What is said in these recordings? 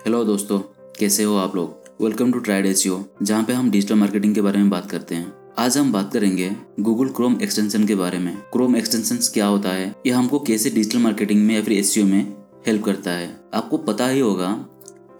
Hello दोस्तों, कैसे हो आप लोग? वेलकम टू ट्राइड एसियो जहाँ पे हम डिजिटल मार्केटिंग के बारे में बात करते हैं। आज हम बात करेंगे गूगल क्रोम एक्सटेंशन के बारे में। क्रोम एक्सटेंशन क्या होता है? यह हमको कैसे डिजिटल मार्केटिंग में या फिर एसियो में हेल्प करता है? आपको पता ही होगा,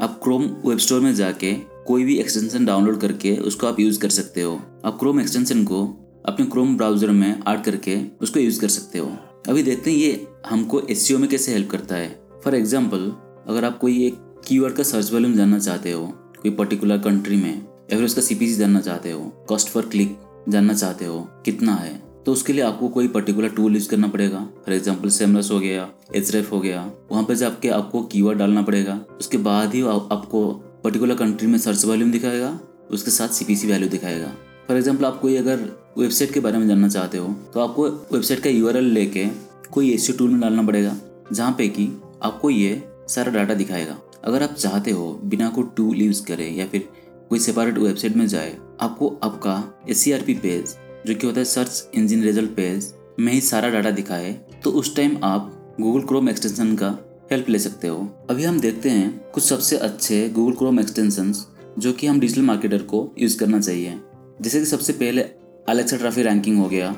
आप क्रोम वेब स्टोर में जाके कोई भी एक्सटेंशन डाउनलोड करके उसको आप यूज़ कर सकते हो। आप क्रोम एक्सटेंशन को अपने क्रोम ब्राउज़र में ऐड करके उसको यूज़ कर सकते हो। अभी देखते हैं ये हमको एस में कैसे हेल्प करता है। फॉर एग्ज़ाम्पल अगर आप कोई एक कीवर्ड का सर्च वॉल्यूम जानना चाहते हो, कोई पर्टिकुलर कंट्री में या फिर उसका सीपीसी जानना चाहते हो कॉस्ट पर क्लिक जानना चाहते हो, कितना है तो उसके लिए आपको कोई पर्टिकुलर टूल यूज़ करना पड़ेगा। फॉर एग्ज़ाम्पल सेमरस हो गया एच हो गया, वहाँ पर जाके आपको कीवर्ड डालना पड़ेगा। उसके बाद ही आपको पर्टिकुलर कंट्री में सर्च वॉल्यूम दिखाएगा, उसके साथ सीपीसी वैल्यू दिखाएगा। फॉर एग्ज़ाम्पल आप कोई अगर वेबसाइट के बारे में जानना चाहते हो तो आपको वेबसाइट का यू लेके कोई ऐसी टूल में डालना पड़ेगा, जहाँ पे कि आपको ये सारा डाटा दिखाएगा। अगर आप चाहते हो बिना कोई टूल यूज़ करे या फिर कोई सेपरेट वेबसाइट में जाए, आपको आपका एस पेज जो कि होता है सर्च इंजन रिज़ल्ट पेज में ही सारा डाटा दिखाए तो उस टाइम आप गूगल क्रोम एक्सटेंशन का हेल्प ले सकते हो। अभी हम देखते हैं कुछ सबसे अच्छे गूगल क्रोम एक्सटेंशन जो कि हम डिजिटल मार्केटर को यूज़ करना चाहिए। जैसे कि सबसे पहले अलेक्सा ट्राफिक रैंकिंग हो गया।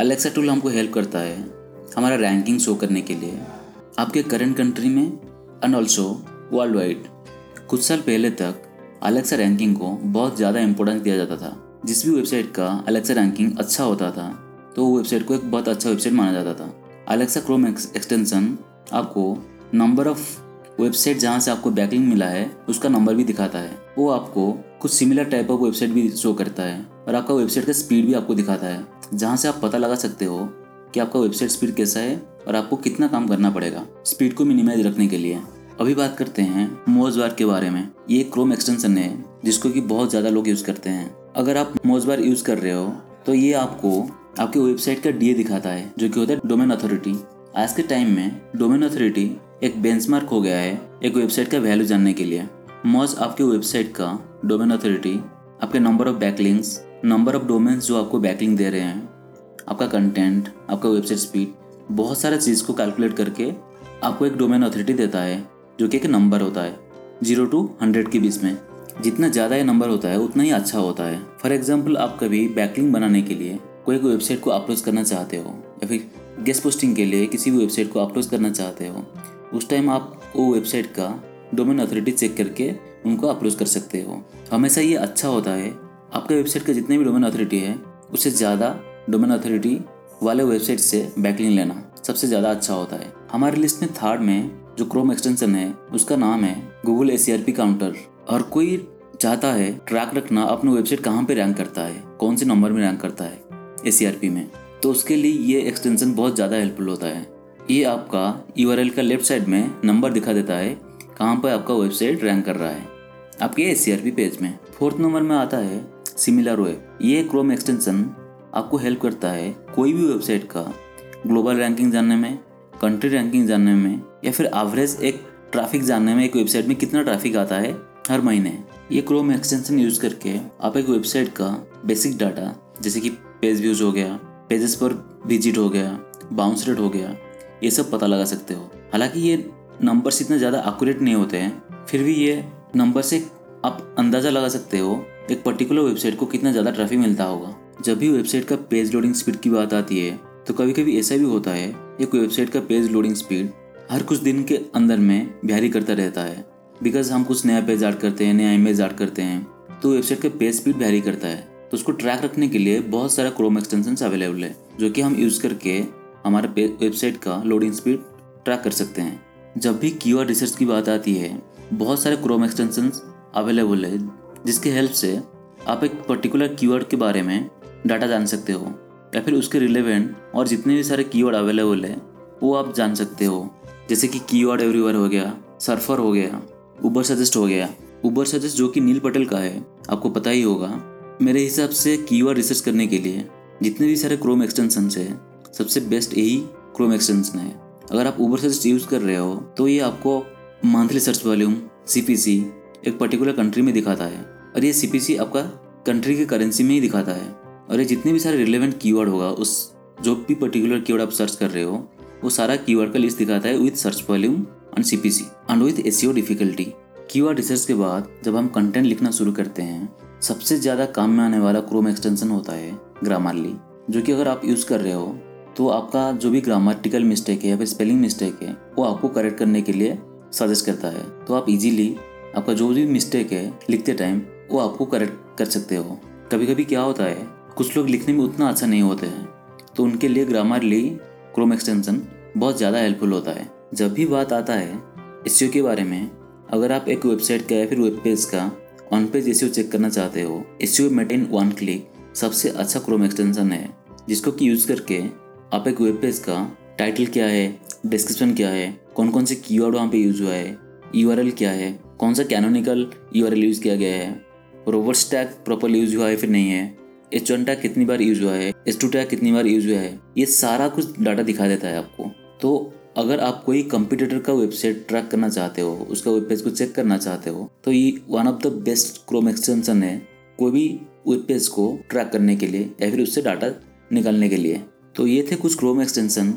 अलेक्सा टूल हमको हेल्प करता है हमारा रैंकिंग शो करने के लिए। आपके करंट कंट्री में एंड ऑल्सो वर्ल्ड वाइड कुछ साल पहले तक अलेक्सा रैंकिंग को बहुत ज़्यादा इंपॉर्टेंस दिया जाता था। जिस भी वेबसाइट का अलेक्सा रैंकिंग अच्छा होता था तो वो वेबसाइट को एक बहुत अच्छा वेबसाइट माना जाता था। अलेक्सा क्रोम एक्सटेंशन आपको नंबर ऑफ़ वेबसाइट जहाँ से आपको बैकलिंग मिला है, उसका नंबर भी दिखाता है। वो आपको कुछ सिमिलर टाइप ऑफ़ वेबसाइट भी शो करता है और आपका वेबसाइट का स्पीड भी आपको दिखाता है, जहाँ से आप पता लगा सकते हो कि आपका वेबसाइट स्पीड कैसा है और आपको कितना काम करना पड़ेगा स्पीड को मिनिमाइज रखने के लिए। अभी बात करते हैं मोजबार के बारे में। ये क्रोम एक्सटेंशन है, जिसको कि बहुत ज़्यादा लोग यूज़ करते हैं। अगर आप मोजबार यूज़ कर रहे हो तो ये आपको आपके वेबसाइट का डी दिखाता है, जो कि होता है डोमेन अथॉरिटी आज के टाइम में डोमेन अथॉरिटी एक बेंचमार्क हो गया है एक वेबसाइट का वैल्यू जानने के लिए। मॉज आपके वेबसाइट का डोमेन अथॉरिटी आपके number of backlinks number of domains जो आपको बैकलिंग दे रहे हैं, आपका कंटेंट आपका वेबसाइट स्पीड बहुत सारे चीज़ को कैलकुलेट करके आपको एक डोमेन अथॉरिटी देता है। जो कि एक नंबर होता है ज़ीरो टू हंड्रेड के बीच में। जितना ज़्यादा ये नंबर होता है, उतना ही अच्छा होता है। फॉर एग्ज़ाम्पल आप कभी बैकलिंग बनाने के लिए कोई कोई वेबसाइट को अपलोड करना चाहते हो, या फिर गेस्ट पोस्टिंग के लिए किसी भी वेबसाइट को अपलोड करना चाहते हो, उस टाइम आप वो वेबसाइट का डोमेन अथॉरिटी चेक करके उनको अपलोड कर सकते हो। हमेशा ये अच्छा होता है। आपके वेबसाइट का जितने भी डोमेन अथॉरिटी है, उससे ज़्यादा डोमेन अथॉरिटी वाले वेबसाइट से बैकलिंग लेना सबसे ज़्यादा अच्छा होता है। हमारे लिस्ट में थर्ड में जो क्रोम एक्सटेंशन है, उसका नाम है गूगल ए काउंटर और कोई चाहता है ट्रैक रखना, अपनी वेबसाइट कहाँ पे रैंक करता है? कौन से नंबर में रैंक करता है ए में? तो उसके लिए ये एक्सटेंशन बहुत ज़्यादा हेल्पफुल होता है। ये आपका यूआरएल का लेफ़्ट साइड में नंबर दिखा देता है, कहाँ पर आपका वेबसाइट रैंक कर रहा है। आपके ए पेज में फोर्थ नंबर में आता है सिमिलर वेब ये क्रोम एक्सटेंशन आपको हेल्प करता है कोई भी वेबसाइट का ग्लोबल रैंकिंग जानने में कंट्री रैंकिंग जानने में या फिर एवरेज एक ट्रैफ़िक जानने में एक वेबसाइट में कितना ट्रैफ़िक आता है हर महीने। ये क्रोम एक्सटेंशन यूज़ करके आप एक वेबसाइट का बेसिक डाटा जैसे कि पेज व्यूज़ हो गया पेजेस पर विज़िट हो गया बाउंस रेट हो गया, ये सब पता लगा सकते हो। हालाँकि ये नंबर्स इतने ज़्यादा एक्यूरेट नहीं होते हैं, फिर भी ये नंबर से आप अंदाज़ा लगा सकते हो एक पर्टिकुलर वेबसाइट को कितना ज़्यादा ट्रैफ़िक मिलता होगा। जब भी वेबसाइट का पेज लोडिंग स्पीड की बात आती है तो कभी कभी ऐसा भी होता है कि कोई वेबसाइट का पेज लोडिंग स्पीड हर कुछ दिन के अंदर में बिहारी करता रहता है। बिकॉज़ हम कुछ नया पेज ऐड करते हैं, नया इमेज ऐड करते हैं तो वेबसाइट का पेज स्पीड बिहारी करता है। तो उसको ट्रैक रखने के लिए बहुत सारा क्रोम एक्सटेंशन अवेलेबल है, जो कि हम यूज़ करके हमारे वेबसाइट का लोडिंग स्पीड ट्रैक कर सकते हैं। जब भी कीवर्ड रिसर्च की बात आती है, बहुत सारे क्रोम एक्सटेंशन अवेलेबल है, जिसके हेल्प से आप एक पर्टिकुलर कीवर्ड के बारे में डाटा जान सकते हो। या फिर उसके रिलेवेंट और जितने भी सारे कीवर्ड अवेलेबल है, वो आप जान सकते हो। जैसे कि कीवर्ड एवरीवेयर हो गया सर्फर हो गया उबर सजेस्ट हो गया। उबर सजेस्ट जो कि नील पटेल का है, आपको पता ही होगा। मेरे हिसाब से कीवर्ड रिसर्च करने के लिए, जितने भी सारे क्रोम एक्सटेंशन है, सबसे बेस्ट यही क्रोम एक्सटेंशन है। अगर आप ऊबर सजेस्ट यूज़ कर रहे हो तो ये आपको मंथली सर्च वॉल्यूम सी एक पर्टिकुलर कंट्री में दिखाता है। और ये सी आपका कंट्री के करेंसी में ही दिखाता है। और ये जितने भी सारे रिलेवेंट कीवर्ड होगा, उस जो भी पर्टिकुलर कीवर्ड आप सर्च कर रहे हो, वो सारा कीवर्ड का लिस्ट दिखाता है with search volume and CPC and with SEO difficulty keyword research के बाद, जब हम कंटेंट लिखना शुरू करते हैं, सबसे ज़्यादा काम में आने वाला क्रोम एक्सटेंशन होता है ग्रामरली जो कि अगर आप यूज़ कर रहे हो तो आपका जो भी ग्रामेटिकल मिस्टेक है या फिर स्पेलिंग मिस्टेक है, वो आपको करेक्ट करने के लिए सजेस्ट करता है। तो आप इजीली आपका जो भी मिस्टेक है लिखते टाइम वो आपको करेक्ट कर सकते हो। कभी कभी क्या होता है कुछ लोग लिखने में उतना अच्छा नहीं होते हैं। तो उनके लिए ग्रामरली क्रोम एक्सटेंशन बहुत ज़्यादा हेल्पफुल होता है। जब भी बात आता है एस के बारे में, अगर आप एक वेबसाइट का या फिर वेब पेज का ऑन पेज एस चेक करना चाहते हो एस मेट वन क्लिक सबसे अच्छा क्रोम एक्सटेंशन है, जिसको कि यूज़ करके आप एक वेब पेज का टाइटल क्या है डिस्क्रिप्शन क्या है कौन कौन से की वर्ड वहाँ पर यूज़ हुआ है यूआरएल क्या है, कौन सा कैनोनिकल यूआरएल यूज़ किया गया है रोवर स्टैक प्रॉपर यूज़ हुआ है फिर नहीं है एच वन टैग कितनी बार यूज़ हुआ है टैग कितनी बार यूज़ हुआ है, ये सारा कुछ डाटा दिखा देता है आपको। तो अगर आप कोई कंप्यूटर का वेबसाइट ट्रैक करना चाहते हो, उसका वेब पेज को चेक करना चाहते हो तो ये one of the best Chrome extension है कोई भी वेब पेज को ट्रैक करने के लिए या फिर उससे डाटा निकालने के लिए। तो ये थे कुछ क्रोम एक्सटेंशन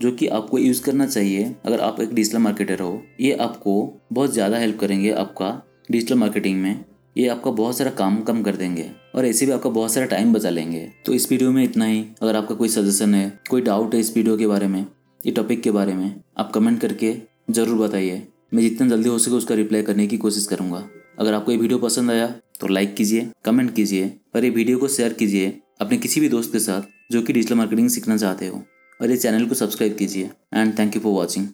जो कि आपको यूज़ करना चाहिए। अगर आप एक डिजिटल मार्केटर हो, ये आपको बहुत ज़्यादा हेल्प करेंगे आपका डिजिटल मार्केटिंग में। ये आपका बहुत सारा काम कम कर देंगे और ऐसे भी आपका बहुत सारा टाइम बचा लेंगे। तो इस वीडियो में इतना ही। अगर आपका कोई सजेशन है, कोई डाउट है इस वीडियो के बारे में, ये टॉपिक के बारे में, आप कमेंट करके ज़रूर बताइए। मैं जितना जल्दी हो सके उसका रिप्लाई करने की कोशिश करूँगा। अगर आपको ये वीडियो पसंद आया तो लाइक कीजिए कमेंट कीजिए, और ये वीडियो को शेयर कीजिए अपने किसी भी दोस्त के साथ जो कि डिजिटल मार्केटिंग सीखना चाहते हो। और ये चैनल को सब्सक्राइब कीजिए। And thank you for watching